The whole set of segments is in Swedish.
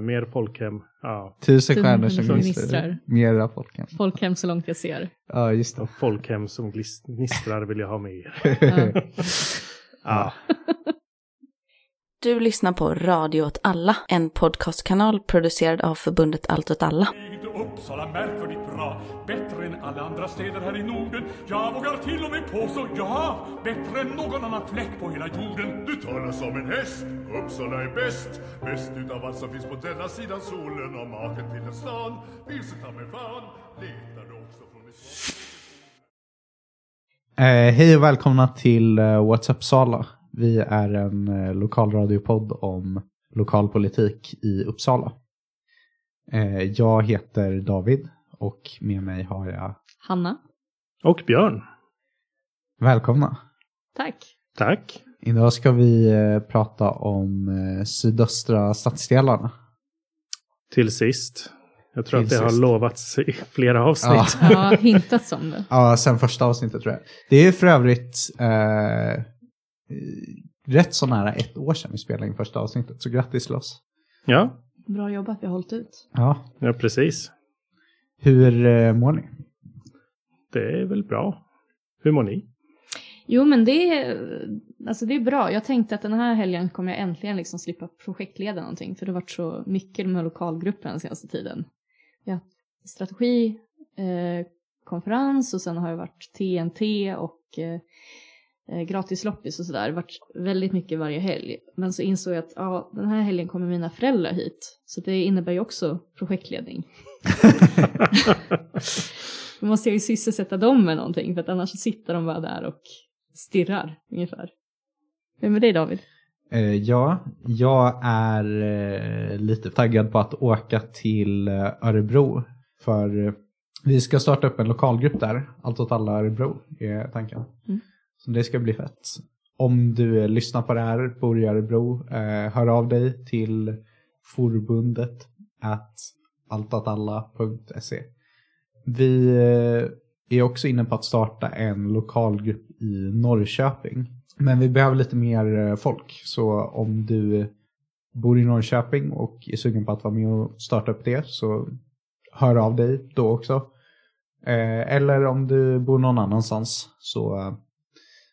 Mer folkhem. Ja. Tusen stjärnor som som gnistrar. Mera folkhem. Folkhem så långt jag ser. Ja, just det. Folkhem som gnistrar vill jag ha mer. Ja. Ja. Du lyssnar på Radio åt alla, en podcastkanal producerad av förbundet Allt åt alla. Än alla andra städer här i Norden. Jag vågar till och med påstå, ja, bättre än någon annan fläck på hela jorden. Du talar som en häst, Uppsala är bäst. Bäst utav allt som finns på denna sidan solen och maken till en stan. Vilse ta mig fan, letar du också från ett... Eh, hej och välkomna till eh, What's Up Sala. Vi är en eh, lokalradiopodd om lokalpolitik i Uppsala. Eh, jag heter David och med mig har jag Hanna, Och Björn. välkomna. tack. Tack. Idag ska vi eh, prata om eh, sydöstra stadsdelarna. Till sist. Jag tror Till att det har sist. lovats i flera avsnitt. Ja. Har hintats om det. Ja, sen första avsnittet tror jag. Det är för övrigt eh, rätt så nära ett år sedan vi spelade in första avsnittet, så grattis till oss. Ja, Bra jobbat, vi har hållit ut. Ja. ja precis. Hur eh, mår ni? Det är väl bra. Hur mår ni? Jo men det är, alltså det är bra. Jag tänkte att den här helgen kommer jag äntligen liksom slippa projektleda någonting. För det har varit så mycket med lokalgruppen den senaste tiden. Haft strategi, eh, konferens och sen har det varit TNT och eh, gratis loppis och sådär. Varit väldigt mycket varje helg. Men så insåg jag att ja, den här helgen kommer mina föräldrar hit. Så det innebär ju också projektledning. Då måste jag ju sysselsätta dem med någonting för att annars sitter de bara där och stirrar ungefär. Vem är det David? Eh, ja, jag är eh, lite taggad på att åka till eh, Örebro. För eh, vi ska starta upp en lokalgrupp där. Allt åt alla Örebro är tanken. Mm. Så det ska bli fett. Om du lyssnar på det här, bor i Örebro, eh, hör av dig till forbundet at alltatalla.se. Vi eh, är också inne på att starta en lokalgrupp i Norrköping. Men vi behöver lite mer eh, folk. Så om du bor i Norrköping och är sugen på att vara med och starta upp det så hör av dig då också. Eh, eller om du bor någon annanstans så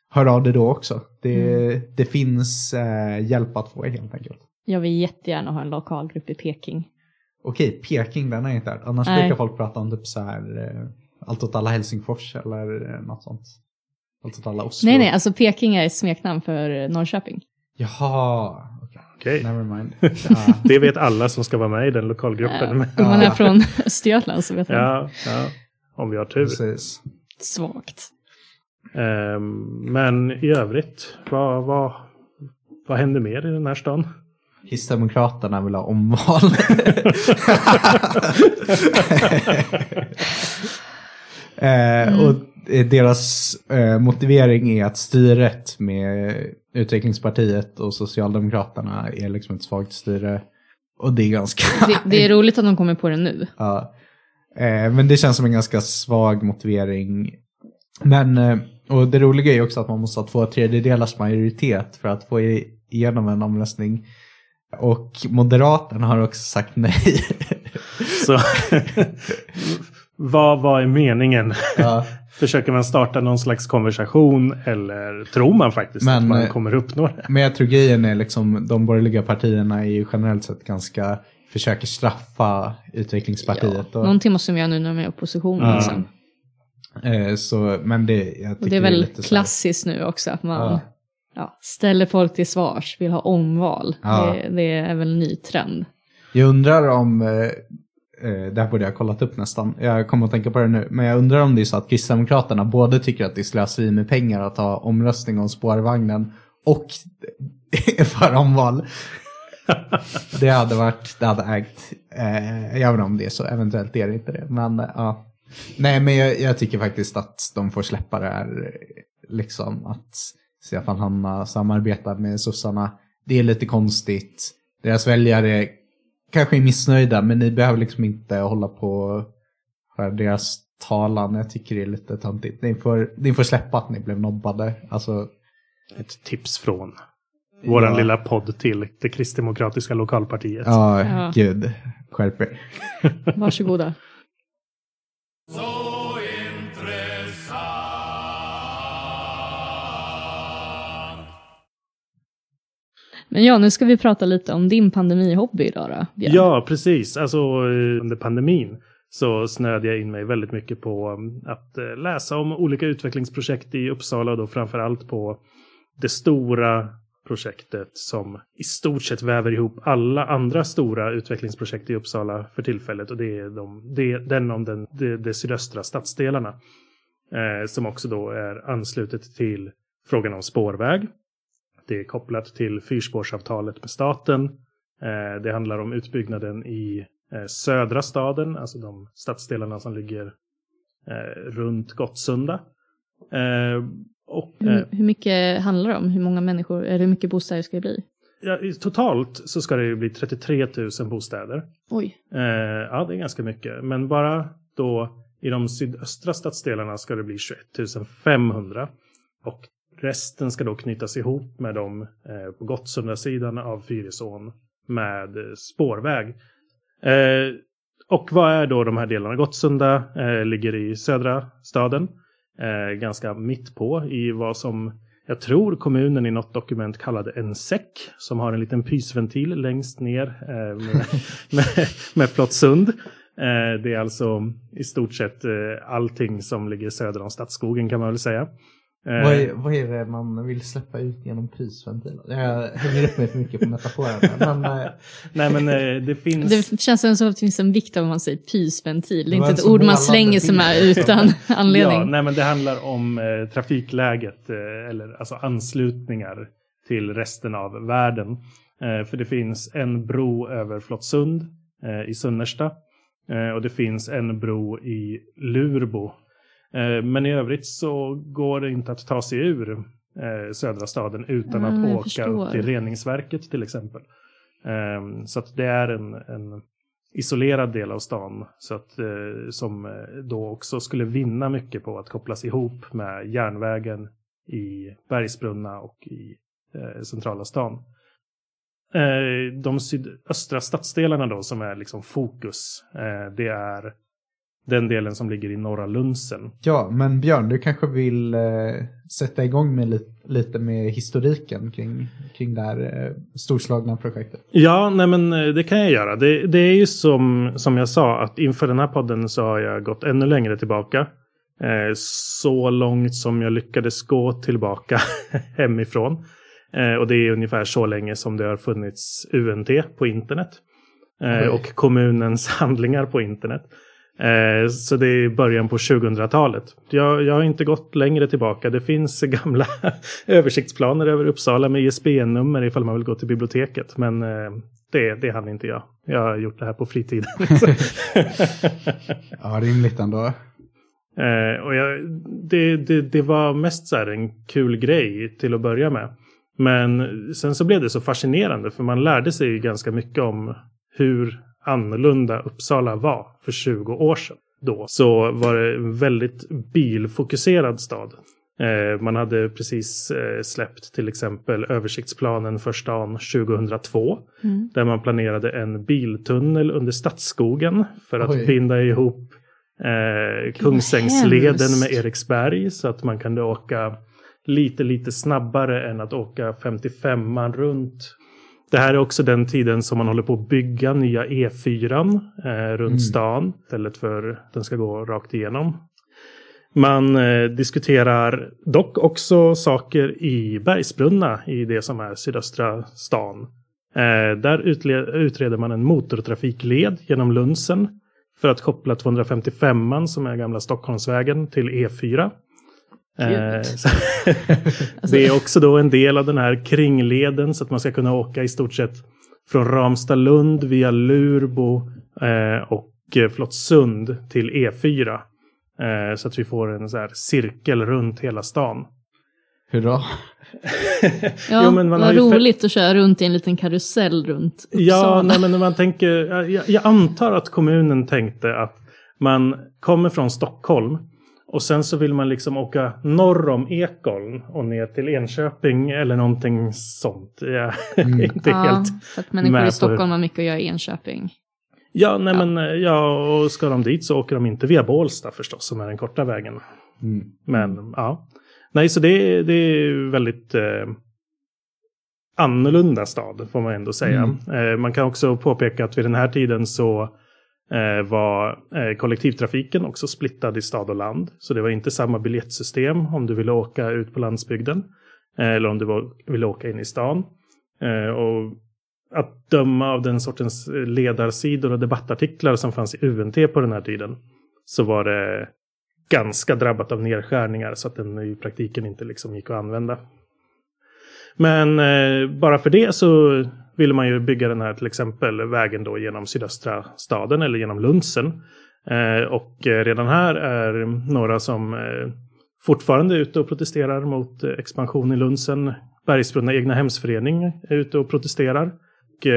hör av dig då också. Det, det finns eh, hjälp att få helt enkelt. Jag vill jättegärna ha en lokalgrupp i Peking. Okej, Peking den är inte där. Annars Nej. brukar folk prata om typ så här eh, allt åt alla Helsingfors eller eh, något sånt. Allt åt alla Oslo. Nej, nej, alltså Peking är ett smeknamn för eh, Norrköping. Jaha, okej. Okej. Never mind. Ja. Det vet alla som ska vara med i den lokalgruppen. Om man är från Östergötland så vet man. Ja, ja. Om vi har tur. Precis. Svagt. Ehm, men i övrigt, vad, vad, vad händer mer i den här stan? Kristdemokraterna vill ha omval. eh, och deras eh, motivering är att styret med Utvecklingspartiet och Socialdemokraterna är liksom ett svagt styre. Och det är ganska... Det, det är roligt att de kommer på det nu. Ja. Eh, men det känns som en ganska svag motivering. Men, eh, och det roliga är också att man måste ha två tredjedelars majoritet för att få igenom en omröstning. Och Moderaterna har också sagt nej. Så, vad, vad är meningen? ja. Försöker man starta någon slags konversation eller tror man faktiskt Men, att man eh, kommer uppnå det? Men jag tror grejen är liksom, de borgerliga partierna är ju generellt sett ganska, försöker straffa utvecklingspartiet. och, Någonting måste de göra nu när de är i opposition. Ja. Liksom. Eh, så, men det, jag tycker det är väl så här- klassiskt nu också att man Ja. ja, ställer folk till svars, vill ha omval. Ja. Det, det är väl en ny trend. Jag undrar om, eh, eh, det här borde jag ha kollat upp nästan, jag kommer att tänka på det nu, men jag undrar om det är så att Kristdemokraterna både tycker att det är slöseri med pengar att ha omröstning om spårvagnen och är för omval. det hade varit, det hade ägt, jag vet inte om det är så, eventuellt är det inte det, men ja. Nej, men jag, jag tycker faktiskt att de får släppa det här, liksom att Stefan Hanna samarbetar med sossarna. Det är lite konstigt. Deras väljare kanske är missnöjda, men ni behöver liksom inte hålla på för deras talan. Jag tycker det är lite töntigt. Ni får, ni får släppa att ni blev nobbade. Alltså, Ett tips från Våran Ja. lilla podd till det kristdemokratiska lokalpartiet. Ja, Ja. gud. Skärp er. Varsågoda. Men ja, nu ska vi prata lite om din pandemihobby idag då, Björn. Ja, precis. Alltså eh, under pandemin så snöade jag in mig väldigt mycket på mm, att eh, läsa om olika utvecklingsprojekt i Uppsala och då framför allt på det stora projektet som i stort sett väver ihop alla andra stora utvecklingsprojekt i Uppsala för tillfället och det är de, det, den om den, de, de sydöstra stadsdelarna eh, som också då är anslutet till frågan om spårväg. Det är kopplat till fyrspårsavtalet med staten. Eh, det handlar om utbyggnaden i eh, södra staden, alltså de stadsdelarna som ligger eh, runt Gottsunda. Och, Hur, hur mycket handlar det om? Hur många människor, eller hur mycket bostäder ska det bli? ja, totalt så ska det ju bli 33 000 bostäder. Oj. Ja, det är ganska mycket. Men bara då i de sydöstra stadsdelarna ska det bli 21 500. Och resten ska då knytas ihop med dem eh, på Gottsunda-sidan av Fyrisån med eh, spårväg. Eh, och vad är då de här delarna? Gottsunda eh, ligger i södra staden. Eh, ganska mitt på i vad som jag tror kommunen i något dokument kallade en säck som har en liten pysventil längst ner eh, med, med, med Flottsund. Det är alltså i stort sett eh, allting som ligger söder om Stadsskogen kan man väl säga. Eh, Vad är, vad är det man vill släppa ut genom pysventilen? Jag hänger upp mig för mycket på metaforen. Men, eh, Nej men eh, det finns... Det känns som att det finns en vikt av om man säger pysventil. Det är inte ett ord man slänger sig med utan anledning. Ja, nej men det handlar om eh, trafikläget eh, eller alltså anslutningar till resten av världen. Eh, för det finns en bro över Flottsund eh, i Sunnersta eh, och det finns en bro i Lurbo. Eh, men i övrigt så går det inte att ta sig ur eh, södra staden utan Ah, att åka upp till reningsverket till exempel. Eh, så att det är en, en isolerad del av stan så att, eh, som då också skulle vinna mycket på att kopplas ihop med järnvägen i Bergsbrunna och i centrala stan. De sydöstra stadsdelarna då som är liksom fokus, det är den delen som ligger i norra Lunsen. ja, men Björn, du kanske vill eh, sätta igång med lite, lite med historiken kring, kring det här eh, storslagna projektet. Ja, nej men eh, det kan jag göra. Det, det är ju som, som jag sa att inför den här podden så har jag gått ännu längre tillbaka. Eh, så långt som jag lyckades gå tillbaka hemifrån. Eh, och det är ungefär så länge som det har funnits UNT på internet. Eh, och kommunens handlingar på internet. Eh, så det är början på 2000-talet. Jag, jag har inte gått längre tillbaka. Det finns gamla översiktsplaner över Uppsala med ISBN-nummer ifall man vill gå till biblioteket. Men eh, det, det hann inte jag. Jag har gjort det här på fritiden. Ja, rimligt ändå. Eh, och jag, det, det, det var mest så en kul grej till att börja med. Men sen så blev det så fascinerande för man lärde sig ganska mycket om hur annorlunda Uppsala var för 20 år sedan. Då så var det en väldigt bilfokuserad stad. Eh, man hade precis eh, släppt till exempel översiktsplanen för stan 2002. Mm. Där man planerade en biltunnel under Stadsskogen för att Oj. binda ihop eh, Kungsängsleden med Eriksberg så att man kunde åka lite, lite snabbare än att åka 55 runt. Det här är också den tiden som man håller på att bygga nya E4 eh, runt Mm. stan istället för att den ska gå rakt igenom. Man eh, diskuterar dock också saker i Bergsbrunna i det som är sydöstra stan. Eh, där utreder man en motortrafikled genom Lunsen för att koppla 255 som är gamla Stockholmsvägen till E4. Eh, det är också då en del av den här kringleden så att man ska kunna åka i stort sett från Ramstad-Lund via Lurbo eh, och eh, Flottsund till E4. Eh, så att vi får en så här cirkel runt hela stan. Hurra. Ja, Jo, men man vad roligt att köra runt i en liten karusell runt Uppsala. Ja, nej, men när man tänker, jag, jag antar att kommunen tänkte att man kommer från Stockholm Och sen så vill man liksom åka norr om Ekholm och ner till Enköping eller någonting sånt. Jag är Mm. inte ja, helt för att människor med i Stockholm har mycket att göra i Enköping. Ja, nej Ja. men ja, och ska de dit så åker de inte via Bålsta förstås, som är den korta vägen. Mm. Men ja, nej så det, det är väldigt eh, annorlunda stad får man ändå säga. Eh, man kan också påpeka att vid den här tiden så Eh, var eh, kollektivtrafiken också splittad i stad och land. Så det var inte samma biljettsystem om du ville åka ut på landsbygden eh, eller om du var, ville åka in i stan. Eh, och att döma av den sortens eh, ledarsidor och debattartiklar som fanns i UNT på den här tiden så var det ganska drabbat av nedskärningar så att den i praktiken inte liksom gick att använda. Men eh, bara för det så ville man ju bygga den här till exempel vägen då genom sydöstra staden eller genom Lundsen. Eh, och eh, redan här är några som eh, fortfarande är ute och protesterar mot expansion i Lundsen. Bergsbrunna egna hemsförening är ute och protesterar. Och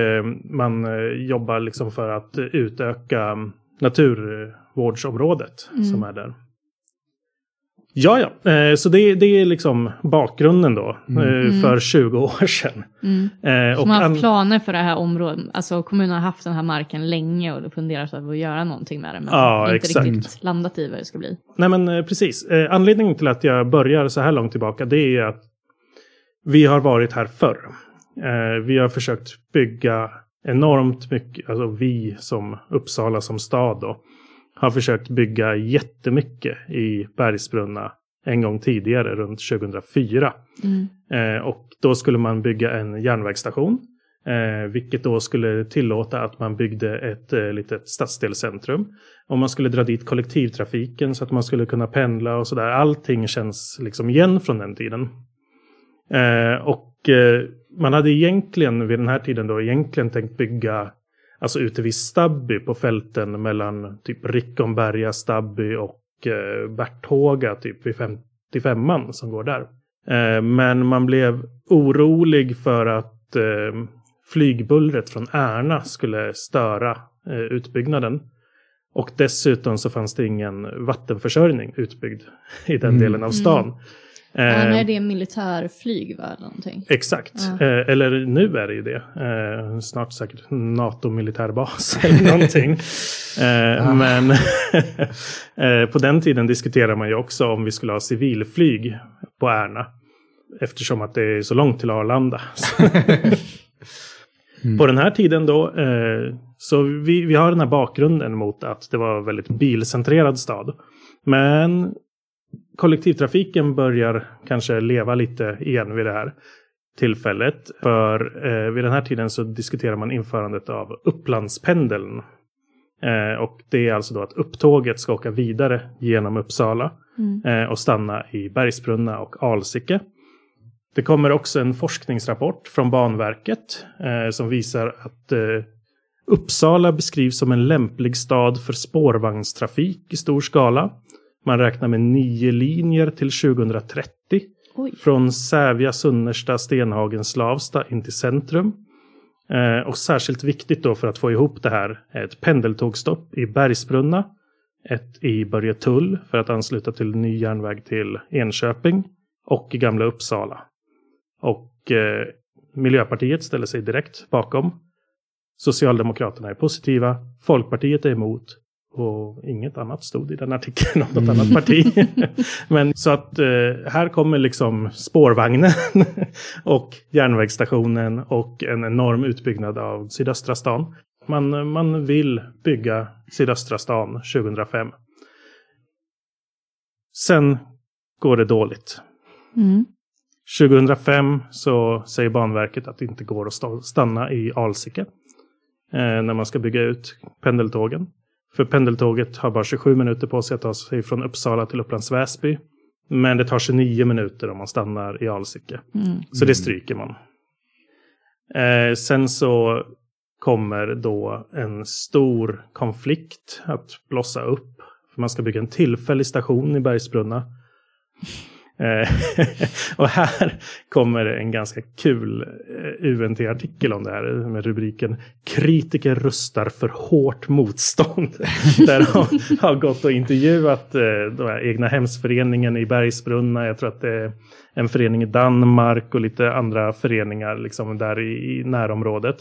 man jobbar liksom för att utöka naturvårdsområdet Mm. som är där. Ja, ja, eh, så det, det är liksom bakgrunden då Mm. eh, Mm. för 20 år sedan. Mm. Eh, Så och man har haft planer för det här området. Alltså kommunen har haft den här marken länge och funderat på att göra någonting med det. Men Ja, inte exakt. riktigt landat i vad det ska bli. Nej men eh, precis. Anledningen till att jag börjar så här långt tillbaka det är att vi har varit här förr. Vi har försökt bygga enormt mycket, alltså vi som Uppsala som stad då, har försökt bygga jättemycket i Bergsbrunna en gång tidigare, runt 2004. Mm. Eh, och då skulle man bygga en järnvägsstation. Eh, vilket då skulle tillåta att man byggde ett eh, litet stadsdelscentrum. Och man skulle dra dit kollektivtrafiken så att man skulle kunna pendla och sådär. Allting känns liksom igen från den tiden. Eh, och eh, man hade egentligen vid den här tiden då egentligen tänkt bygga alltså ute vid Stabby på fälten mellan typ Rickomberga, Stabby och eh, Berthåga typ vid 55an som går där. Eh, men man blev orolig för att eh, flygbullret från Ärna skulle störa eh, utbyggnaden. Och dessutom så fanns det ingen vattenförsörjning utbyggd i den Mm. delen av stan. Ja, Eh, nej, det är militärflyg va? eller Någonting. Exakt, Ja. eh, eller nu är det ju det. Eh, snart säkert NATO-militärbas eller någonting. Eh, Ah. Men eh, på den tiden diskuterar man ju också om vi skulle ha civilflyg på Ärna. Eftersom att det är så långt till Arlanda. Mm. På den här tiden då, eh, så vi, vi har den här bakgrunden mot att det var väldigt bilcentrerad stad. Men kollektivtrafiken börjar kanske leva lite igen vid det här tillfället. För eh, vid den här tiden så diskuterar man införandet av Upplandspendeln. Eh, och det är alltså då att upptåget ska åka vidare genom Uppsala Mm. eh, och stanna i Bergsbrunna och Alsike. Det kommer också en forskningsrapport från Banverket eh, som visar att eh, Uppsala beskrivs som en lämplig stad för spårvagnstrafik i stor skala. Man räknar med nio linjer till 2030 Oj. från Sävja, Sunnersta, Stenhagen, Slavsta in till centrum. Eh, och särskilt viktigt då för att få ihop det här är ett pendeltågstopp i Bergsbrunna, ett i Börjetull för att ansluta till ny järnväg till Enköping och i Gamla Uppsala. Och eh, Miljöpartiet ställer sig direkt bakom. Socialdemokraterna är positiva, Folkpartiet är emot och inget annat stod i den artikeln om något annat parti. Men så att eh, här kommer liksom spårvagnen och järnvägsstationen och en enorm utbyggnad av sydöstra stan. Man, man vill bygga sydöstra stan 2005. Sen går det dåligt. Mm. 2005 så säger Banverket att det inte går att sta- stanna i Alsike eh, när man ska bygga ut pendeltågen. För pendeltåget har bara 27 minuter på sig att ta sig från Uppsala till Upplands Väsby. Men det tar 29 minuter om man stannar i Alsike. Mm. Så det stryker man. Eh, sen så kommer då en stor konflikt att blossa upp. För man ska bygga en tillfällig station i Bergsbrunna. Eh, och här kommer en ganska kul eh, UNT-artikel om det här med rubriken Kritiker rustar för hårt motstånd. Där de har gått och intervjuat eh, de här egna hemsföreningen i Bergsbrunna. Jag tror att det är en förening i Danmark och lite andra föreningar liksom där i, i närområdet.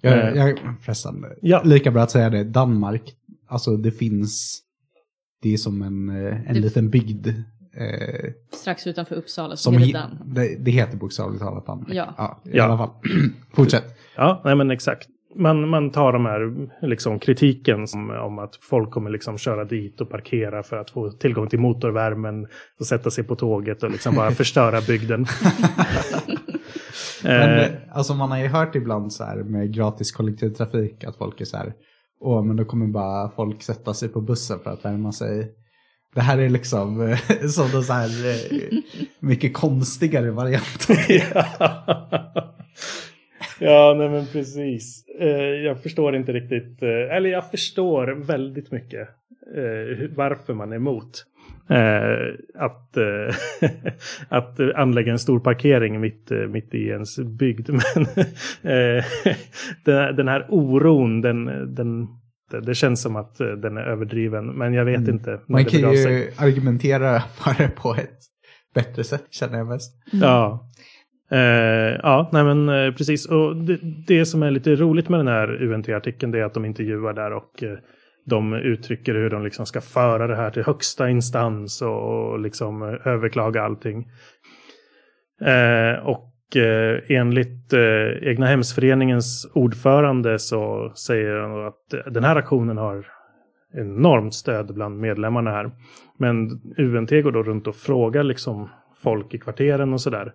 Jag, Eh, jag, förresten, Ja. lika bra att säga det. Danmark, alltså det finns, det är som en, en Det- liten bygd. Eh, Strax utanför Uppsala som det, det heter bokstavligt talat Danmark. Ja. I Ja. alla fall. Fortsätt. Ja, nej men exakt. Man, man tar de här liksom, kritiken som, om att folk kommer liksom köra dit och parkera för att få tillgång till motorvärmen och sätta sig på tåget och liksom bara förstöra bygden. Men eh, eh, alltså man har ju hört ibland så här med gratis kollektivtrafik att folk är så här, åh men då kommer bara folk sätta sig på bussen för att värma sig. Det här är liksom eh, sådana så här eh, mycket konstigare varianter. ja, nej men precis. Eh, jag förstår inte riktigt, eh, eller jag förstår väldigt mycket varför man är emot. Att, att anlägga en stor parkering mitt, mitt i ens bygd. Men den, den här oron, den, den, det, känns som att eh, den är överdriven. Men jag vet Mm. inte. Man kan ju argumentera för det på ett bättre sätt känner jag mest. Ja. Eh, ja, nej men eh, precis. Och det, det som är lite roligt med den här UNT-artikeln det är att de intervjuar där och eh, de uttrycker hur de liksom ska föra det här till högsta instans och, och liksom eh, överklaga allting. Eh, och eh, enligt eh, Egna hemsföreningens ordförande så säger han att den här aktionen har enormt stöd bland medlemmarna här. Men UNT går då runt och frågar liksom folk i kvarteren och sådär.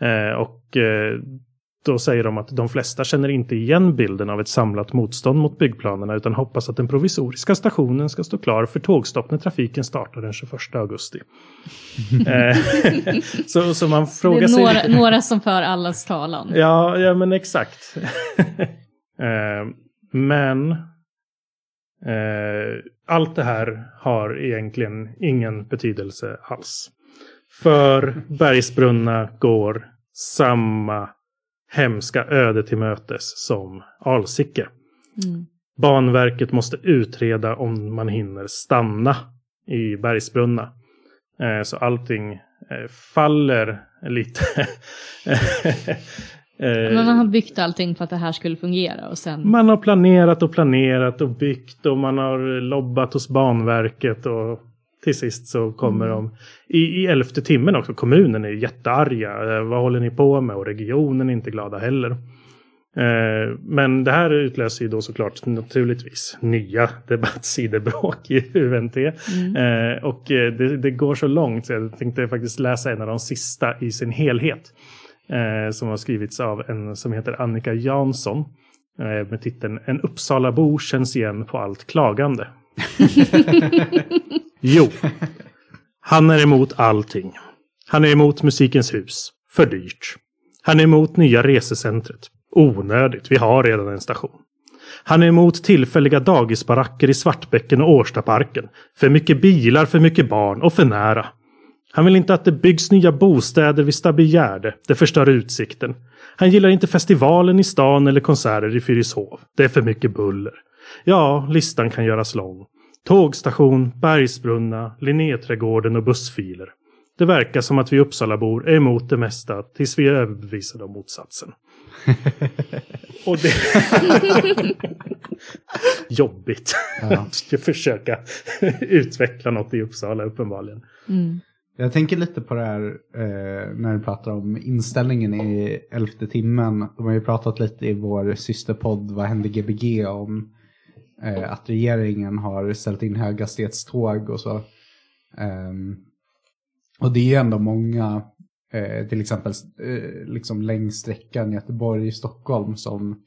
Eh, och eh, då säger de att de flesta känner inte igen bilden av ett samlat motstånd mot byggplanerna utan hoppas att den provisoriska stationen ska stå klar för tågstopp när trafiken startar den 21 augusti. eh, så, så man Det frågar är sig... några, några som för allas talan. Ja, ja men exakt. eh, men eh, allt det här har egentligen ingen betydelse alls. För Bergsbrunna går samma hemska öde till mötes som Alsike. Mm. Banverket måste utreda om man hinner stanna i Bergsbrunna. Eh, så allting eh, faller lite. Eh, man har byggt allting för att det här skulle fungera och sen... man har planerat och planerat och byggt och man har lobbat hos Banverket och till sist så kommer de i, i elfte timmen också. Kommunen är jättearga. Eh, vad håller ni på med? Och regionen är inte glada heller. Eh, men det här utlöser ju då såklart naturligtvis nya debattsidebråk i UNT. Eh, och det, det går så långt så jag tänkte faktiskt läsa en av de sista i sin helhet. Som har skrivits av en som heter Annika Jansson. Med titeln En Uppsalabo känns igen på allt klagande. jo, han är emot allting. Han är emot Musikens hus. För dyrt. Han är emot nya resecentret. Onödigt, vi har redan en station. Han är emot tillfälliga dagisbaracker i Svartbäcken och Årstaparken. För mycket bilar, för mycket barn och för nära. Han vill inte att det byggs nya bostäder vid Stabbygärde. Det förstör utsikten. Han gillar inte festivalen i stan eller konserter i Fyrishov. Det är för mycket buller. Ja, listan kan göras lång. Tågstation, Bergsbrunna, Linnéträdgården och bussfiler. Det verkar som att vi Uppsalabor är emot det mesta tills vi är överbevisade om motsatsen. och det... Jobbigt. Ja. att försöka utveckla något i Uppsala uppenbarligen. Mm. Jag tänker lite på det här eh, när du pratar om inställningen i elfte timmen. De har ju pratat lite i vår systerpodd Vad hände Gbg om eh, att regeringen har ställt in höghastighetståg och så. Ehm, och det är ju ändå många, eh, till exempel eh, liksom längs sträckan Göteborg-Stockholm som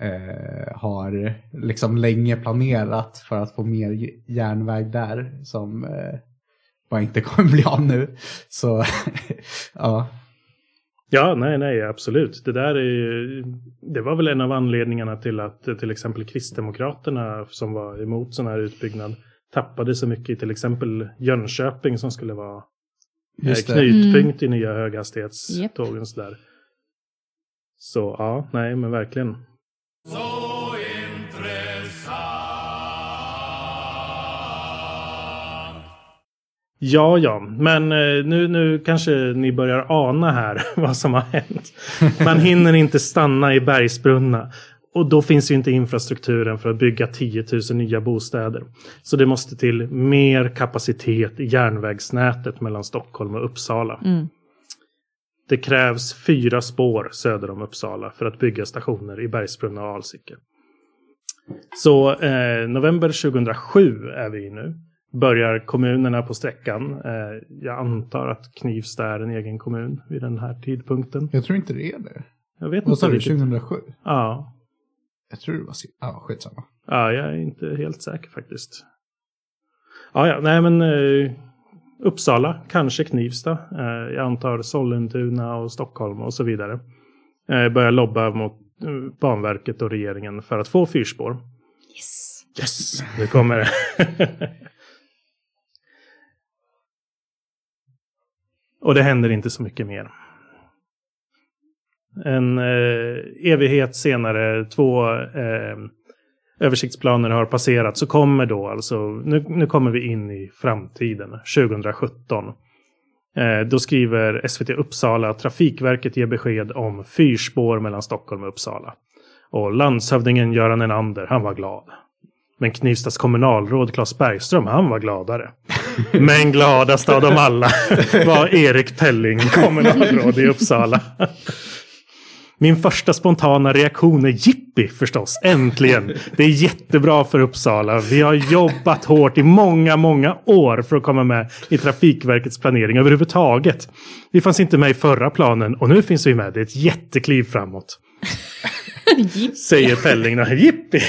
eh, har liksom länge planerat för att få mer järnväg där som eh, bara inte kommer bli av nu. Så ja, Ja, nej, nej, absolut. Det där är ju, det var väl en av anledningarna till att till exempel Kristdemokraterna som var emot sån här utbyggnad tappade så mycket i till exempel Jönköping som skulle vara eh, Just knutpunkt i nya höghastighetstågen. Sådär. Så ja, nej men verkligen. Ja, ja, men eh, nu, nu kanske ni börjar ana här vad som har hänt. Man hinner inte stanna i bergsbrunna. Och då finns ju inte infrastrukturen för att bygga 10 000 nya bostäder. Så det måste till mer kapacitet i järnvägsnätet mellan Stockholm och Uppsala. Mm. Det krävs fyra spår söder om Uppsala för att bygga stationer i Bergsbrunna och Alsike. Så eh, november 2007 är vi i nu. Börjar kommunerna på sträckan. Eh, jag antar att Knivsta är en egen kommun vid den här tidpunkten. Jag tror inte det är det. Jag vet Vad sa du, riktigt. 2007? Ja, Jag tror det var... Ja, skitsamma. ja, jag är inte helt säker faktiskt. Ja, ja, nej men eh, Uppsala, kanske Knivsta. Eh, jag antar Sollentuna och Stockholm och så vidare. Eh, börjar lobba mot eh, Banverket och regeringen för att få fyrspår. Yes. Yes, nu kommer det. och det händer inte så mycket mer. En eh, evighet senare, två eh, översiktsplaner har passerat, så kommer då alltså, nu, nu kommer vi in i framtiden, 2017. Eh, då skriver SVT Uppsala att Trafikverket ger besked om fyrspår mellan Stockholm och Uppsala. Och landshövdingen Göran Enander, han var glad. Men Knivstas kommunalråd Claes Bergström, han var gladare. Men gladast av dem alla var Erik Pelling, kommunalråd i Uppsala. Min första spontana reaktion är jippi förstås, äntligen. Det är jättebra för Uppsala. Vi har jobbat hårt i många, många år för att komma med i Trafikverkets planering överhuvudtaget. Vi fanns inte med i förra planen och nu finns vi med. Det är ett jättekliv framåt. Säger Pelling. då. Jippi!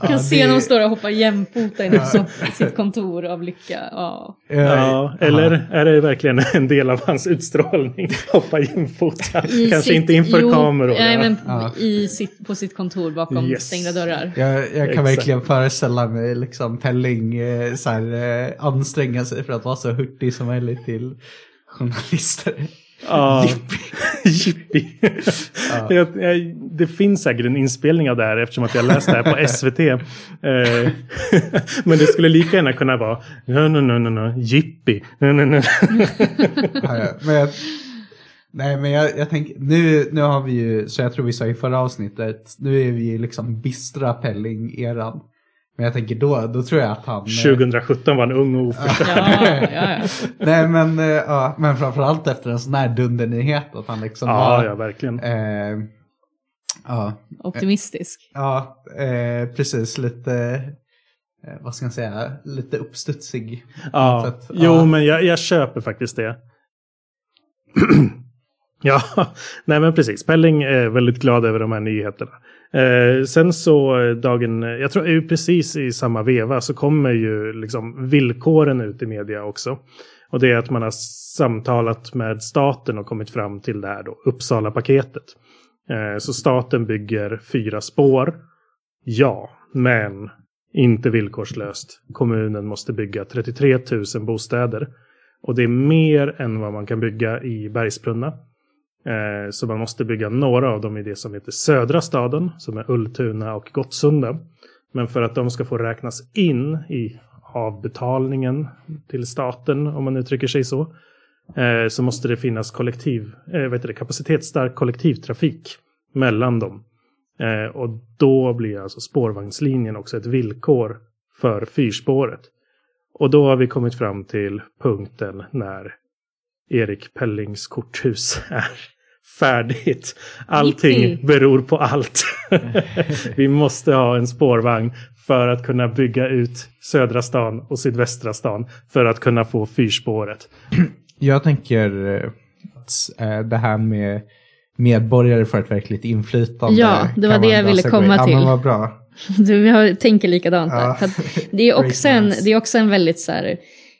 Kan Ja, se det- när de står och hoppar jämfota på sitt kontor av lycka. Ja. Ja, eller är det verkligen en del av hans utstrålning? Hoppa jämfota. I Kanske sitt- inte inför jo, kameror. Nej, men Ja. i sitt, på sitt kontor bakom Yes. stängda dörrar. Jag, jag kan Exakt. verkligen föreställa mig liksom Pelling eh, så här, eh, anstränga sig för att vara så hurtig som möjligt till journalister. Ja. Jippi. Jag, det finns säkert en inspelning av det här eftersom att jag läste det här på SVT. Eh, Men det skulle lika gärna kunna vara no, no, no, no, no. Jippi. No, no, no. Ja, ja. Men jag, nej, men jag, jag tänker, nu, nu har vi ju, så jag tror vi sa i förra avsnittet, nu är vi liksom bistra Pelling-eran. Men jag tänker då, då tror jag att han... eh, 2017 var en ung och oförstådd. Ja, ja, ja. Nej men, eh, ja, men framförallt efter en sån här dundernyhet att han liksom Ja, var... ja, verkligen. Eh, ja, Optimistisk. ja eh, precis lite, eh, vad ska jag säga, lite uppstudsig. Ja, Så att, jo, ja. men jag, jag köper faktiskt det. ja, nej men precis. Pelling är väldigt glad över de här nyheterna. Eh, sen så eh, dagen, eh, jag tror ju precis i samma veva så kommer ju liksom villkoren ut i media också. Och det är att man har samtalat med staten och kommit fram till det här då, Uppsala-paketet. Eh, så staten bygger fyra spår. Ja, men inte villkorslöst. Kommunen måste bygga 33 000 bostäder. Och det är mer än vad man kan bygga i Bergsbrunna. Eh, så man måste bygga några av dem i det som heter södra staden, som är Ultuna och Gottsunda. Men för att de ska få räknas in i avbetalningen till staten, om man uttrycker sig så, eh, så måste det finnas kollektiv, eh, vad heter det, kapacitetsstark kollektivtrafik mellan dem. Eh, och då blir alltså spårvagnslinjen också ett villkor för fyrspåret. Och då har vi kommit fram till punkten när Erik Pellings korthus är färdigt. Allting Jippi. beror på allt. vi måste ha en spårvagn för att kunna bygga ut södra stan och sydvästra stan för att kunna få fyrspåret. Jag tänker eh, att eh, det här med medborgare får ett verkligt inflytande. Ja, det var det jag ville komma. Ja, till. men vad bra. Du, tänker likadant. Ja. För det, är också en, det är också en väldigt så här,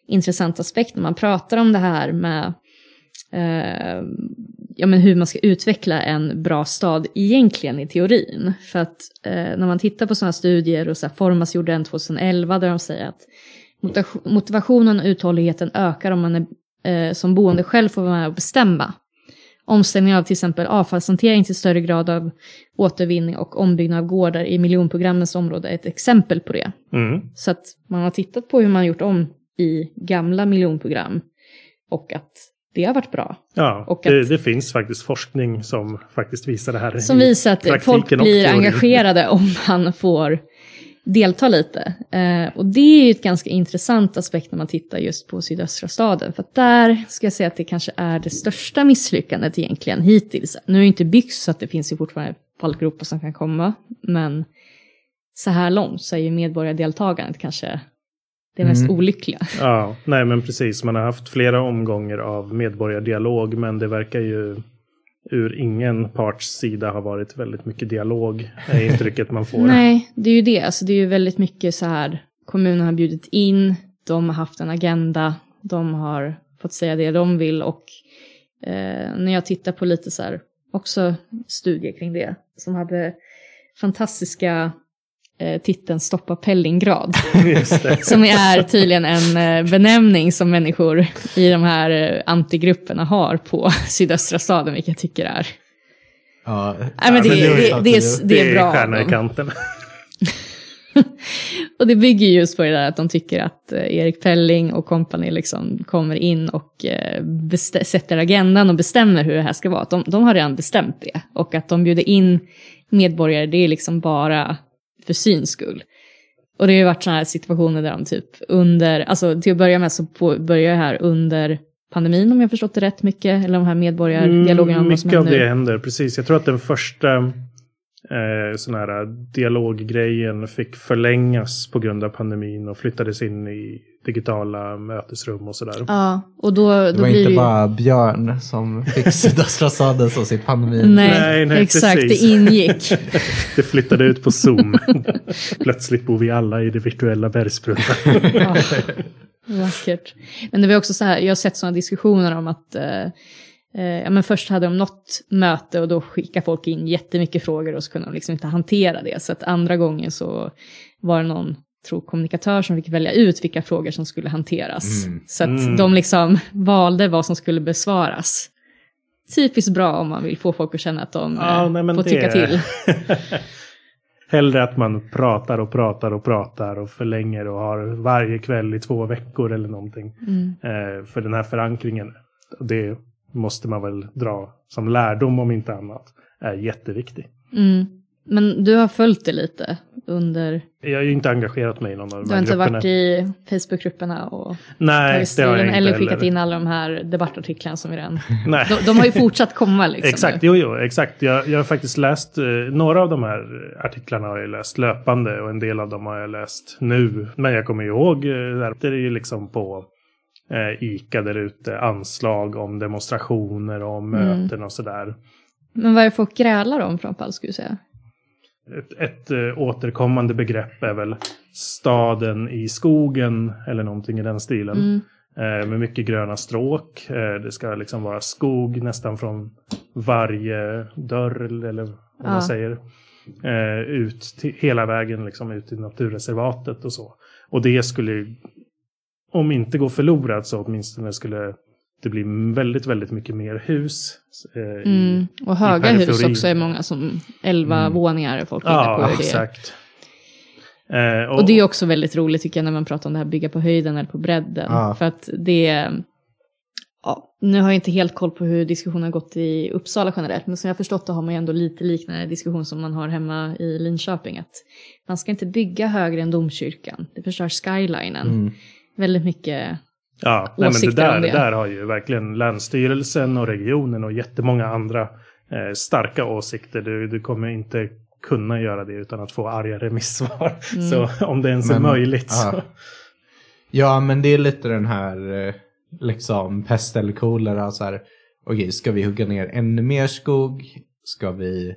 intressant aspekt när man pratar om det här med eh, ja, men hur man ska utveckla en bra stad egentligen i teorin. För att eh, när man tittar på sådana studier och så här, Formas gjorde en 2011 där de säger att motivation- motivationen och uthålligheten ökar om man är eh, som boende själv får vara med och bestämma. Omställning av till exempel avfallshantering till större grad av återvinning och ombyggnad av gårdar i miljonprogrammens område är ett exempel på det. Mm. Så att man har tittat på hur man gjort om i gamla miljonprogram och att det har varit bra. Ja, Och det, att- det finns faktiskt forskning som faktiskt visar det här. Som visar att folk blir engagerade om man får delta lite. Eh, och det är ju ett ganska intressant aspekt när man tittar just på sydöstra staden. För att där ska jag säga att det kanske är det största misslyckandet egentligen hittills. Nu är det inte byggt så att det finns ju fortfarande fallgropar som kan komma. Men så här långt så är ju medborgardeltagandet kanske det mest Mm. olyckliga. Ja, nej men precis. Man har haft flera omgångar av medborgardialog, men det verkar ju ur ingen parts sida ha varit väldigt mycket dialog, är intrycket man får. Nej, det är ju det. Alltså, det är ju väldigt mycket så här, kommunen har bjudit in, de har haft en agenda, de har fått säga det de vill och eh, när jag tittar på lite så här, också studier kring det, som hade fantastiska titeln Stoppa Pellingrad. Just det. Som är tydligen en eh, benämning som människor i de här eh, antigrupperna har på sydöstra staden, vilket jag tycker är... Ja, Nej, men det, men det, ju det, det, är, det är bra. av stjärna i kanten. Och det bygger just på det där att de tycker att eh, Erik Pelling och kompani liksom kommer in och eh, sätter agendan och bestämmer hur det här ska vara. De, de har redan bestämt det. Och att de bjuder in medborgare, det är liksom bara för syns skull. Och det har ju varit sådana här situationer där de typ under, alltså till att börja med så på, börjar det här under pandemin om jag förstått det rätt mycket, eller de här medborgardialogerna Mm, mycket av det händer, precis. Jag tror att den första eh, sån här dialoggrejen fick förlängas på grund av pandemin och flyttades in i digitala mötesrum och sådär. Ja, och då, Det då var blir inte det ju... bara Björn som fick sydöstra staden som sitt pandemi. Nej, Nej, nej, exakt, precis. det ingick. Det flyttade ut på Zoom. Plötsligt bor vi alla i det virtuella bergsbrunna. Ja, vackert. Men det var också så här, jag har sett sådana diskussioner om att eh, eh, ja, men först hade de något möte och då skickade folk in jättemycket frågor och så kunde de liksom inte hantera det. Så att andra gången så var det någon tror, kommunikatör som fick välja ut vilka frågor som skulle hanteras. Mm. Så att Mm. de liksom valde vad som skulle besvaras. Typiskt bra om man vill få folk att känna att de Ja, eh, nej, får det- tycka till. Hellre att man pratar och pratar och pratar och förlänger och har varje kväll i två veckor eller någonting. Mm. Eh, för den här förankringen, det måste man väl dra som lärdom om inte annat, är jätteviktig. Mm. Men du har följt det lite under, Jag har ju inte engagerat mig i någon av de du har här inte grupperna. varit i Facebookgrupperna och Nej, det har jag inte eller skickat heller. in alla de här debattartiklarna som vi redan... Nej. De, de har ju fortsatt komma liksom. Exakt, jo, jo, exakt. Jag, jag har faktiskt läst, eh, några av de här artiklarna har jag läst löpande och en del av dem har jag läst nu. Men jag kommer ihåg, eh, det är ju liksom på eh, ICA där ute, anslag om demonstrationer och om Mm. möten och sådär. Men vad är det folk grälar om framför allt skulle du säga? Ett, ett eh, återkommande begrepp är väl staden i skogen eller någonting i den stilen. Mm. Eh, med mycket gröna stråk. Eh, det ska liksom vara skog nästan från varje dörr eller vad Ja. man säger. Eh, ut till, hela vägen liksom ut i naturreservatet och så. Och det skulle, om inte gå förlorat så åtminstone skulle det bli väldigt, väldigt mycket mer hus. Eh, i, Mm. Och höga hus också är många som 11 Mm. våningar är folk inne på. Ja, hur det är. exakt. Eh, Och det är också väldigt roligt tycker jag när man pratar om det här bygga på höjden eller på bredden. Ja. För att det Ja, nu har jag inte helt koll på hur diskussionen har gått i Uppsala generellt, men som jag förstått det har man ju ändå lite liknande diskussion som man har hemma i Linköping. Att man ska inte bygga högre än domkyrkan, det förstör skylinen. Mm. Väldigt mycket, Ja, nej, men det där, om det där har ju verkligen Länsstyrelsen och regionen och jättemånga andra eh, starka åsikter. Du, du kommer inte kunna göra det utan att få arga remissvar. Mm. Så om det ens är Men- möjligt. Så. ja. Ja, men det är lite den här eh, liksom pest eller kolera. Så här, okej, ska vi hugga ner ännu mer skog? Ska vi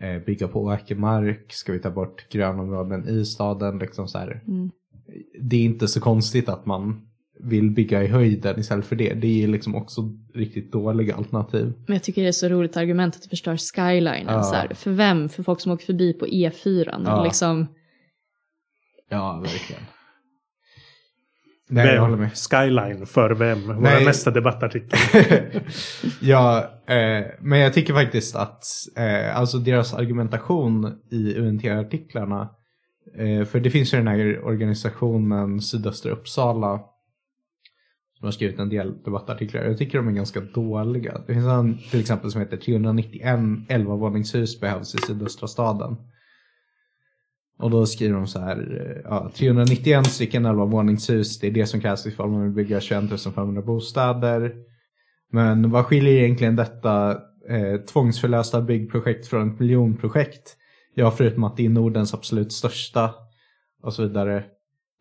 eh, bygga på åkermark? Ska vi ta bort grönområden i staden? Liksom så här. Mm. Det är inte så konstigt att man vill bygga i höjden istället för det. Det är liksom också riktigt dåliga alternativ. men jag tycker det är så roligt argument att det förstör skylinen. Ja. Så här, för vem? För folk som åker förbi på E4. Ja. Liksom, Ja, verkligen. Nej, jag håller vem? med. Skyline för vem? Vår Nej. nästa debattartikel. ja, eh, men jag tycker faktiskt att eh, alltså deras argumentation i UNT-artiklarna, eh, Eh, för det finns ju den här organisationen Sydöstra Uppsala som har skrivit en del debattartiklar. Jag tycker de är ganska dåliga. Det finns en till exempel som heter 391 11-våningshus behövs i sydöstra staden. Och då skriver de så här, eh, ja, 391 stycken 11-våningshus, det är det som krävs ifall man vill bygga 21 500 bostäder. Men vad skiljer egentligen detta eh, tvångsförlösta byggprojekt från ett miljonprojekt? Ja, förutom att det är Nordens absolut största och så vidare.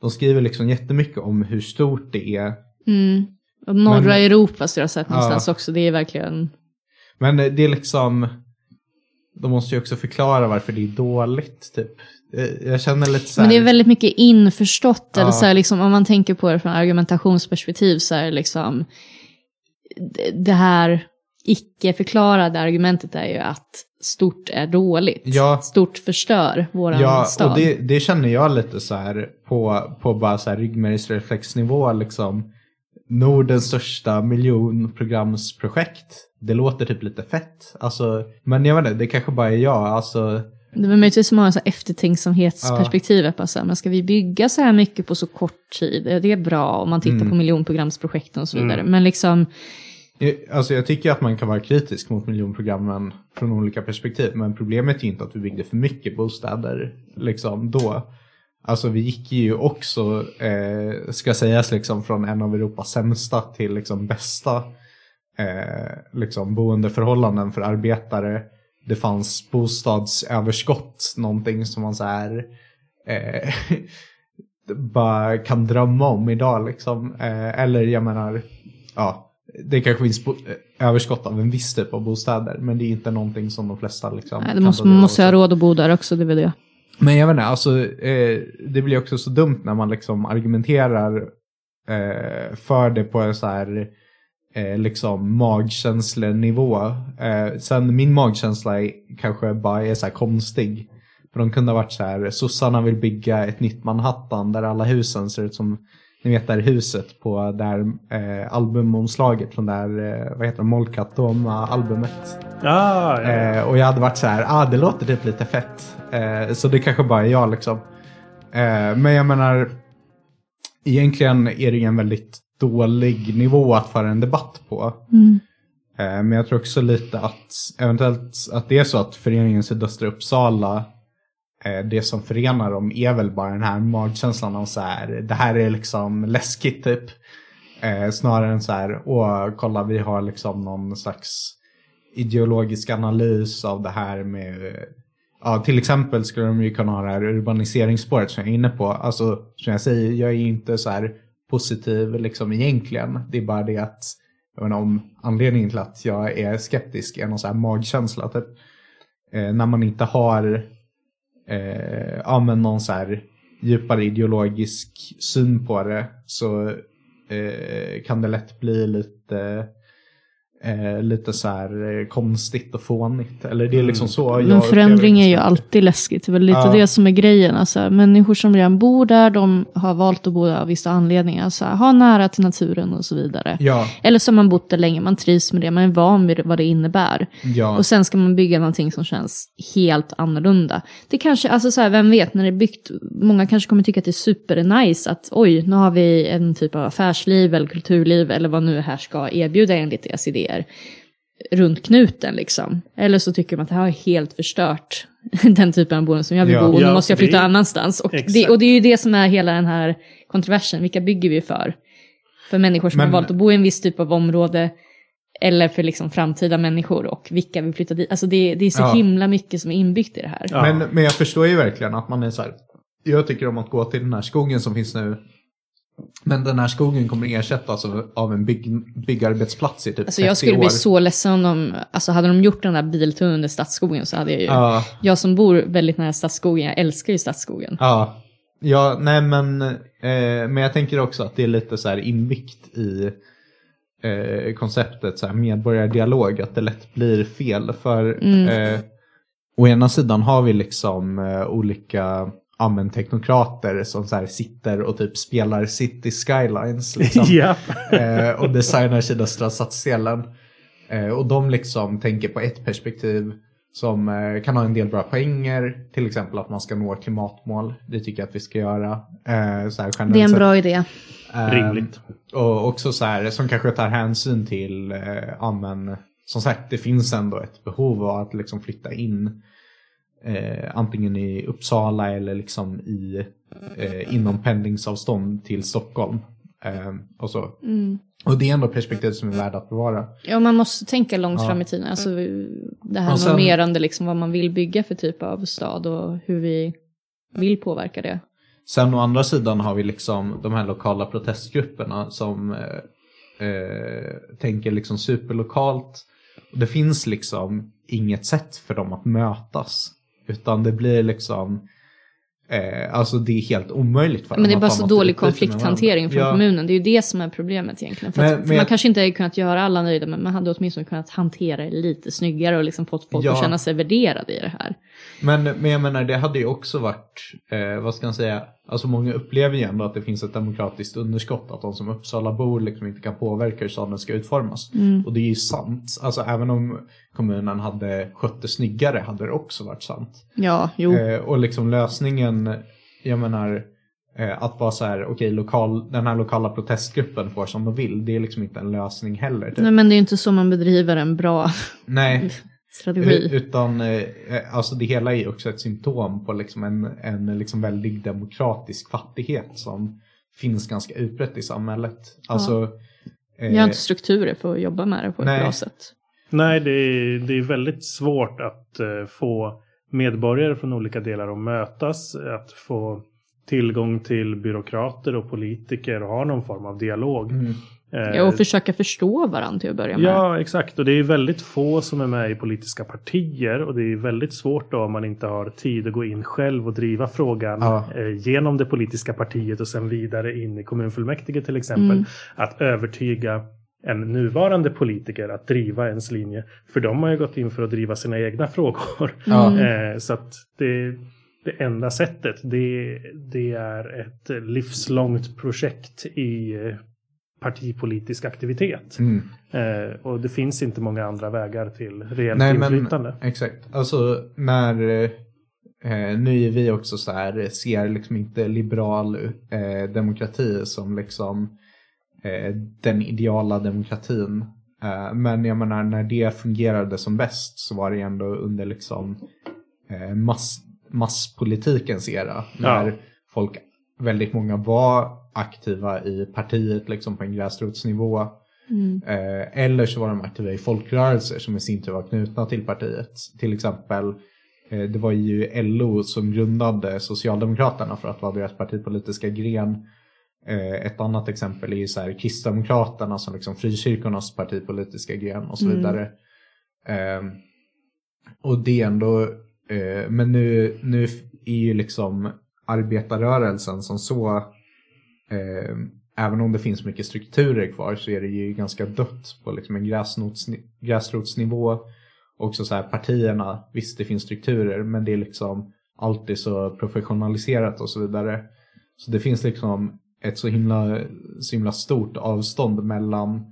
De skriver liksom jättemycket om hur stort det är. Mm. Och norra Men- Europa så jag har sett Ja. någonstans också. Det är verkligen... Men det är liksom, de måste ju också förklara varför det är dåligt typ. Eh, Jag känner lite så här, Men det är väldigt mycket införstått. Ja. Eller så här, liksom, om man tänker på det från argumentationsperspektiv så är det liksom... Det här icke-förklarade argumentet är ju att stort är dåligt. Ja. Stort förstör våran Ja, stad. och det, det känner jag lite så här på, på bara så här ryggmärgsreflexnivå liksom. Nordens största miljonprogramsprojekt. Det låter typ lite fett. Alltså, men jag vet inte, det kanske bara är jag. Alltså, Det var möjligtvis som så här eftertänksamhetsperspektiv. Ja. Men ska vi bygga så här mycket på så kort tid? Det är bra om man tittar Mm. på miljonprogramsprojekten och så vidare. Men liksom, alltså jag tycker att man kan vara kritisk mot miljonprogrammen från olika perspektiv. Men problemet är ju inte att vi byggde för mycket bostäder liksom då. Alltså vi gick ju också, eh, ska sägas, liksom från en av Europas sämsta till liksom bästa eh, liksom boendeförhållanden för arbetare. Det fanns bostadsöverskott, någonting som man så här eh, bara kan drömma om idag liksom. Eh, eller jag menar, ja, det kanske finns eh, överskott av en viss typ av bostäder, men det är inte någonting som de flesta liksom. nej, det måste, man måste ha råd att bo där också, det väl det. Men jag vet inte, alltså, eh, det blir också så dumt när man liksom argumenterar eh, för det på en så här eh, liksom magkänslenivå. Eh, sen min magkänsla är, kanske bara är så här konstig. För de kunde ha varit så här, sossarna vill bygga ett nytt Manhattan där alla husen ser ut som, ni vet det här huset på där eh, albumomslaget från där, eh, vad heter det, Molkatom-albumet. Ah, ja. Eh, och jag hade varit så här, ah det låter typ lite fett. Eh, så det kanske bara är jag liksom. Eh, men jag menar, egentligen är det ju en väldigt dålig nivå att föra en debatt på. Eh, men jag tror också lite att eventuellt att det är så att föreningen Sydöstra Uppsala, Eh, det som förenar dem är väl bara den här magkänslan av så här, det här är liksom läskigt typ. Eh, snarare än så här, åh kolla vi har liksom någon slags ideologisk analys av det här med Ja, till exempel skulle de ju kunna ha det här urbaniseringsspåret som jag är inne på. Alltså, som jag säger, jag är ju inte så här positiv liksom egentligen. Det är bara det att, jag menar, om anledningen till att jag är skeptisk är någon så här magkänsla. Typ. Eh, när man inte har eh, ja, men någon så här djupare ideologisk syn på det så eh, kan det lätt bli lite eh, lite så här eh, konstigt och fånigt. Eller det är liksom så jag Men förändring det är ju alltid läskigt. Det är väl lite Ja. det som är grejen. Alltså, människor som redan bor där, de har valt att bo där av vissa anledningar. Så här, ha nära till naturen och så vidare. Ja, Eller så har man bott där länge, man trivs med det, man är van vid vad det innebär. ja. Och sen ska man bygga någonting som känns helt annorlunda. Det kanske, alltså så här, vem vet, när det är byggt, många kanske kommer tycka att det är supernice att oj, nu har vi en typ av affärsliv eller kulturliv eller vad nu det här ska erbjuda enligt deras idéer runt knuten liksom. Eller så tycker man att det här är helt förstört den typen av boende som jag vill Ja. bo och nu Ja, måste jag det flytta är- annanstans. Och det, och det är ju det som är hela den här kontroversen, vilka bygger vi för? För människor som Men- har valt att bo i en viss typ av område eller för liksom framtida människor och vilka vill flytta dit. Alltså det, det är så Ja. himla mycket som är inbyggt i det här. Men, men jag förstår ju verkligen att man är så här. Jag tycker om att gå till den här skogen som finns nu. Men den här skogen kommer ersättas av, av en bygg, byggarbetsplats i typ Alltså 30 jag skulle år. bli så ledsen om de, alltså hade de gjort den där biltunneln under Stadsskogen så hade jag ju, Ja, jag som bor väldigt nära Stadsskogen, jag älskar ju Stadsskogen. ja. Ja, nej men, eh, men jag tänker också att det är lite så här inbyggt i eh, konceptet så här medborgardialog, att det lätt blir fel. För Mm. eh, å ena sidan har vi liksom eh, olika ja, men, teknokrater som så här sitter och typ spelar City Skylines. Liksom. ja. eh, och designar sina stadsdelen. Eh, och de liksom tänker på ett perspektiv som eh, kan ha en del bra poänger. Till exempel att man ska nå klimatmål. Det tycker jag att vi ska göra. Eh, så här, Det är en bra idé. Eh, Rimligt. Och också så här, som kanske tar hänsyn till, eh, ja men, som sagt, det finns ändå ett behov av att liksom flytta in eh, antingen i Uppsala eller liksom i, eh, inom pendlingsavstånd till Stockholm. Eh, och, så. Mm. och det är ändå perspektiv som är värda att bevara. Ja, man måste tänka långt Ja. fram i tiden. Alltså, det här Och sen- normerande, liksom, vad man vill bygga för typ av stad och hur vi vill påverka det. Sen å andra sidan har vi liksom de här lokala protestgrupperna som eh, eh, tänker liksom superlokalt. Det finns liksom inget sätt för dem att mötas. Utan det blir liksom, eh, alltså det är helt omöjligt för Men det är bara så dålig konflikthantering från Ja, kommunen. Det är ju det som är problemet egentligen. För, Men- att, men för man kanske inte hade kunnat göra alla nöjda, men man hade åtminstone kunnat hantera det lite snyggare och liksom fått folk Ja. att känna sig värderade i det här. Men, men jag menar det hade ju också varit, eh, vad ska man säga, alltså många upplever ju ändå att det finns ett demokratiskt underskott. Att de som Uppsalabor liksom inte kan påverka hur staden ska utformas. Mm. Och det är ju sant. Alltså även om kommunen hade skött det snyggare hade det också varit sant. Ja, jo. Eh, och liksom lösningen, jag menar, eh, att vara så här, okej, lokal, den här lokala protestgruppen får som de vill. Det är liksom inte en lösning heller. Typ. Nej, men det är ju inte så man bedriver en bra Nej, strategi. Utan eh, alltså det hela är också ett symptom på liksom en, en liksom väldigt demokratisk fattighet som finns ganska utbrett i samhället. Alltså, eh, Vi har inte strukturer för att jobba med det på ett Nej. bra sätt. Nej, det är, det är väldigt svårt att eh, få medborgare från olika delar att mötas, att få tillgång till byråkrater och politiker och ha någon form av dialog. mm, Eh, Ja, och försöka förstå varandra till att börja med. Ja, exakt. Och det är väldigt få som är med i politiska partier och det är väldigt svårt då om man inte har tid att gå in själv och driva frågan Ja. eh, genom det politiska partiet och sen vidare in i kommunfullmäktige till exempel. Mm. Att övertyga en nuvarande politiker att driva ens linje. För de har ju gått in för att driva sina egna frågor. Mm. Eh, så att det, det enda sättet det, det är ett livslångt projekt i eh, partipolitisk aktivitet. mm. Eh, och det finns inte många andra vägar till reellt Nej, men inflytande. exakt. Alltså när, eh, nu är vi också så här, ser liksom inte liberal eh, demokrati som liksom eh, den ideala demokratin. Eh, men jag menar när det fungerade som bäst så var det ändå under liksom eh, mass, masspolitikens era. När Ja. folk, väldigt många var aktiva i partiet liksom på en gräsrotsnivå. Mm. Eh, eller så var de aktiva i folkrörelser som i sin tur var knutna till partiet. Till exempel, eh, det var ju LO som grundade Socialdemokraterna för att vara deras partipolitiska gren. Eh, ett annat exempel är ju så här Kristdemokraterna som liksom frikyrkornas partipolitiska gren och så Mm. vidare. Eh, och det är ändå, eh, men nu, nu är ju liksom arbetarrörelsen som så eh, även om det finns mycket strukturer kvar så är det ju ganska dött på liksom en gräsrotsni- gräsrotsnivå. Också så här partierna, visst det finns strukturer men det är liksom alltid så professionaliserat och så vidare. Så det finns liksom ett så himla, så himla stort avstånd mellan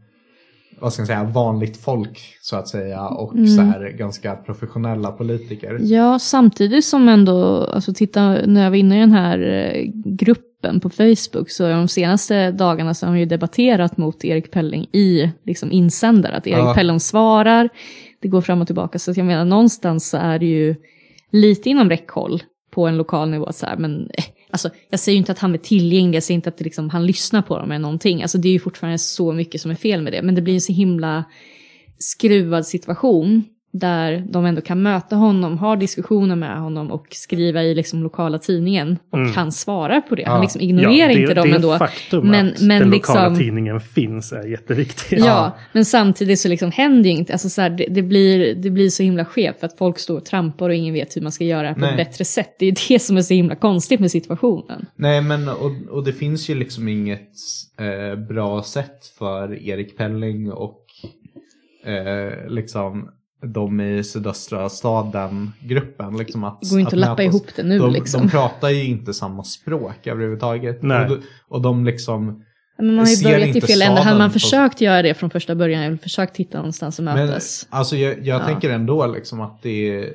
vad ska jag säga, vanligt folk så att säga och Mm. så här ganska professionella politiker. Ja, samtidigt som ändå, alltså titta, när jag var inne i den här eh, gruppen på Facebook så de senaste dagarna så har de ju debatterat mot Erik Pelling i liksom insändare. Att Erik Ja. Pelling svarar, det går fram och tillbaka. Så jag menar någonstans så är det ju lite inom räckhåll på en lokal nivå. Så här, men eh, alltså, jag säger ju inte att han är tillgänglig, jag säger inte att liksom, han lyssnar på dem eller någonting. Alltså, det är ju fortfarande så mycket som är fel med det. Men det blir en så himla skruvad situation där de ändå kan möta honom, ha diskussioner med honom och skriva i liksom lokala tidningen. Och Mm. han svarar på det. Ja. Han liksom ignorerar det, inte dem det ändå. faktum Men- att men den liksom- lokala tidningen finns är jätteviktigt. Ja, men samtidigt så liksom händer ju inte, alltså så här, det, det, blir, det blir så himla skevt för att folk står och trampar och ingen vet hur man ska göra det på Nej. ett bättre sätt. Det är det som är så himla konstigt med situationen. Nej, men och, och det finns ju liksom inget eh, bra sätt för Erik Pelling och eh, liksom de i sydöstra staden-gruppen. Liksom att, Det går inte att lappa mötas. ihop det nu de, liksom. De pratar ju inte samma språk överhuvudtaget. Nej. Och, de- och de liksom... Men man har ju ser börjat i inte fel ände. Hade man på- försökt göra det från första början, eller försökt hitta någonstans att Men mötas. alltså jag, jag Ja. tänker ändå liksom att det är,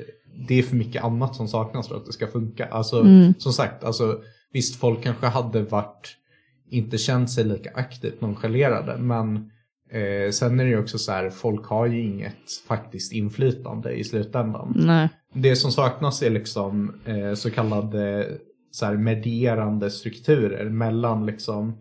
det är för mycket annat som saknas för att det ska funka. Alltså Mm. som sagt, alltså, visst folk kanske hade varit, inte känt sig lika aktivt nonchalerade. Men eh, sen är det ju också så här, folk har ju inget faktiskt inflytande i slutändan. Nej. Det som saknas är liksom eh, så kallade så här, medierande strukturer mellan liksom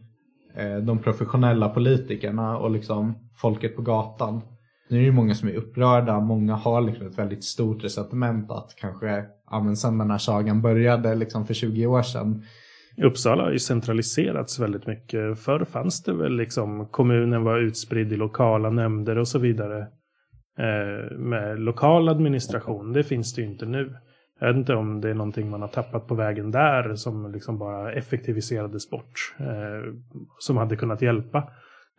eh, de professionella politikerna och liksom folket på gatan. Nu är det ju många som är upprörda, många har liksom ett väldigt stort resentiment att kanske, ja men sen den här sagan började liksom för 20 år sedan. Uppsala har ju centraliserats väldigt mycket. Förr fanns det väl liksom kommunen var utspridd i lokala nämnder och så vidare. Eh, med lokal administration, det finns det ju inte nu. Jag vet inte om det är någonting man har tappat på vägen där som liksom bara effektiviserades bort. Eh, som hade kunnat hjälpa.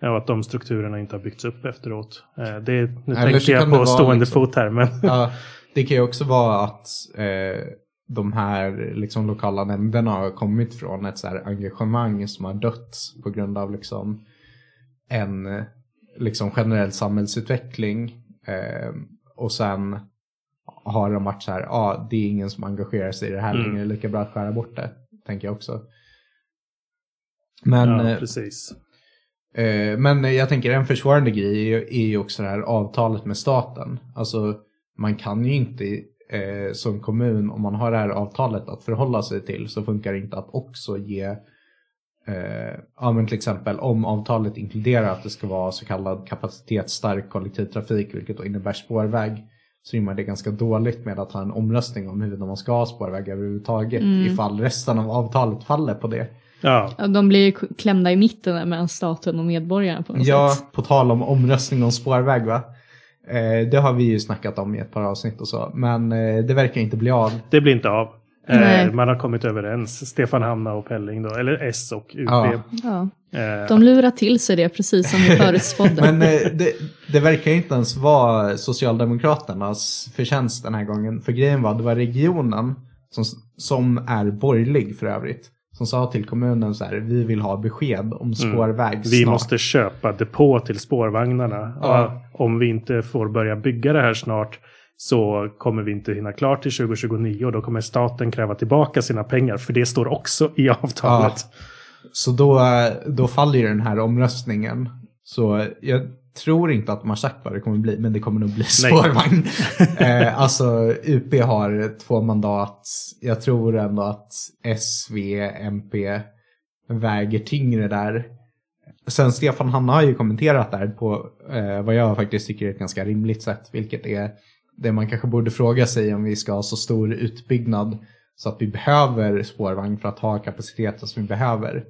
Ja, Och att de strukturerna inte har byggts upp efteråt. Eh, det, nu Eller tänker jag på stående liksom- fot här. Men Ja, det kan ju också vara att eh, de här liksom, lokala nämnderna har kommit från ett så här, engagemang som har dött på grund av liksom, en liksom, generell samhällsutveckling. Eh, och sen har de varit så här, ja ah, det är ingen som engagerar sig i det här Mm. längre, lika bra att skära bort det, tänker jag också. Men, ja, eh, precis. Eh, men jag tänker en försvarande grej är ju också det här avtalet med staten. Alltså man kan ju inte eh, som kommun, om man har det här avtalet att förhålla sig till så funkar det inte att också ge eh, ja, men till exempel om avtalet inkluderar att det ska vara så kallad kapacitetsstark kollektivtrafik, vilket då innebär spårväg, så rimmar det ganska dåligt med att ha en omröstning om huruvida man ska ha spårväg överhuvudtaget ifall resten av avtalet faller på det. Ja, Ja, de blir ju klämda i mitten mellan staten och medborgarna på något Ja, sätt. på tal om omröstning om spårväg va. Eh, det har vi ju snackat om i ett par avsnitt och så. Men eh, det verkar inte bli av. Det blir inte av. Nej. Eh, man har kommit överens. Stefan Hanna och Pelling då, eller S och UP. Ja. Ja. De lurar till sig det precis som vi förutspådde. Men det, det verkar inte ens vara Socialdemokraternas förtjänst den här gången. För grejen var, det var regionen som, som är borgerlig för övrigt. Som sa till kommunen så här, vi vill ha besked om spårväg Mm. vi snart. måste köpa depå till spårvagnarna. Ja. Om vi inte får börja bygga det här snart så kommer vi inte hinna klart till 2029 och då kommer staten kräva tillbaka sina pengar för det står också i avtalet. Så då, då faller ju den här omröstningen. Så jag tror inte att de har sagt vad det kommer bli, men det kommer nog bli spårvagn. eh, alltså UP har två mandat. Jag tror ändå att S, V, MP väger tyngre där. Sen Stefan Hanna har ju kommenterat där på eh, vad jag faktiskt tycker är ett ganska rimligt sätt, vilket är det man kanske borde fråga sig om vi ska ha så stor utbyggnad så att vi behöver spårvagn för att ha kapaciteten som vi behöver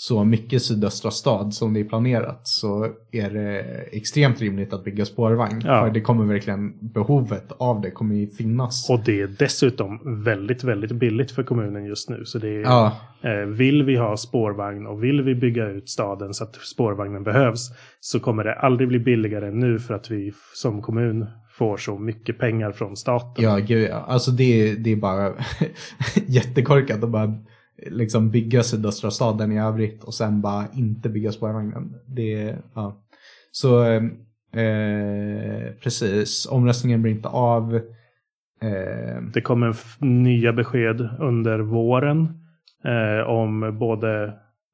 så mycket sydöstra stad som det är planerat så är det extremt rimligt att bygga spårvagn. Ja. För det kommer verkligen, behovet av det kommer ju finnas. Och det är dessutom väldigt, väldigt billigt för kommunen just nu. Så det är, Ja, eh, vill vi ha spårvagn och vill vi bygga ut staden så att spårvagnen behövs så kommer det aldrig bli billigare än nu för att vi som kommun får så mycket pengar från staten. ja gud ja. Alltså det, det är bara jättekorkat att bara liksom bygga sydöstra staden i övrigt och sen bara inte bygga spårvagnen. Det, ja. Så eh, precis, omröstningen blir inte av. Eh, Det kommer nya besked under våren eh, om både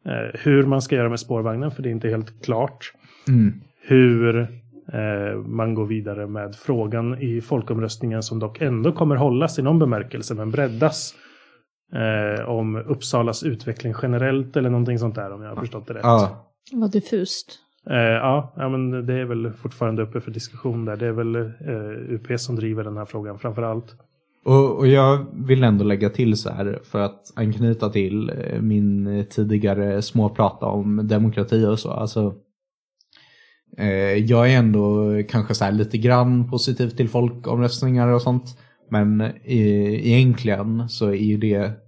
eh, hur man ska göra med spårvagnen, för det är inte helt klart. mm. Hur eh, man går vidare med frågan i folkomröstningen som dock ändå kommer hållas i någon bemärkelse, men breddas. Eh, om Uppsalas utveckling generellt eller någonting sånt där om jag har förstått det rätt. Ja, Vad diffust. Eh, ja, ja, men det är väl fortfarande uppe för diskussion där. Det är väl eh, UP som driver den här frågan framför allt. Och, och jag vill ändå lägga till så här för att anknyta till eh, min tidigare småprata om demokrati och så. Alltså, eh, jag är ändå kanske så här lite grann positiv till folkomröstningar och sånt. Men eh, egentligen så är ju det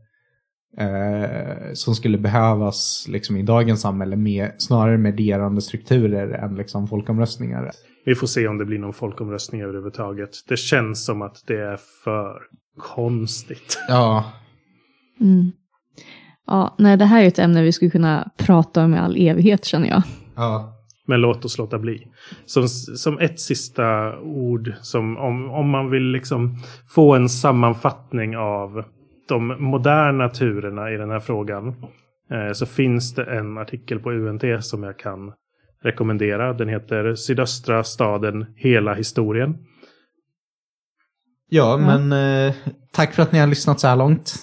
eh, som skulle behövas liksom, i dagens samhälle med snarare medierande strukturer än liksom, folkomröstningar. Vi får se om det blir någon folkomröstning överhuvudtaget. Det känns som att det är för konstigt. Ja, Mm. Ja, nej, det här är ett ämne vi skulle kunna prata om i all evighet känner jag. ja. Men låt oss låta bli. Som, som ett sista ord, som om, om man vill liksom få en sammanfattning av de moderna turerna i den här frågan. Eh, så finns det en artikel på UNT som jag kan rekommendera. Den heter Sydöstra staden, hela historien. Ja, men eh, tack för att ni har lyssnat så här långt.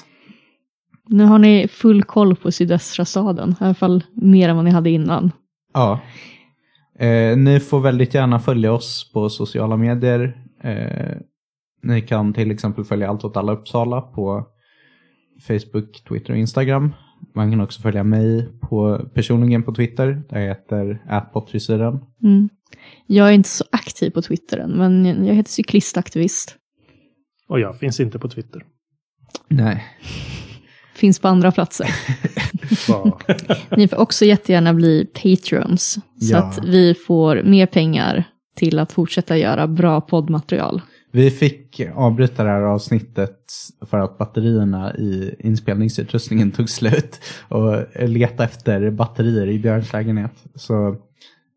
Nu har ni full koll på sydöstra staden, i alla fall mer än vad ni hade innan. Ja. Eh, ni får väldigt gärna följa oss på sociala medier. Eh, ni kan till exempel följa Allt åt alla Uppsala på Facebook, Twitter och Instagram. Man kan också följa mig på, personligen på Twitter. Där jag heter atpottrisyren. Mm. Jag är inte så aktiv på Twitter än, men jag heter cyklistaktivist. Och jag finns inte på Twitter. Nej. Finns på andra platser. Ni får också jättegärna bli patrons, så Ja. att vi får mer pengar till att fortsätta göra bra poddmaterial. Vi fick avbryta det här avsnittet för att batterierna i inspelningsutrustningen tog slut och leta efter batterier i Björns lägenhet. Så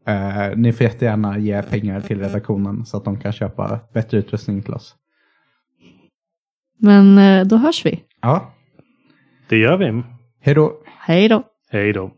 eh, ni får jättegärna ge pengar till redaktionen så att de kan köpa bättre utrustning till oss. Men eh, då hörs vi. Ja, Det gör vi. hej då! Hej då! Hej då.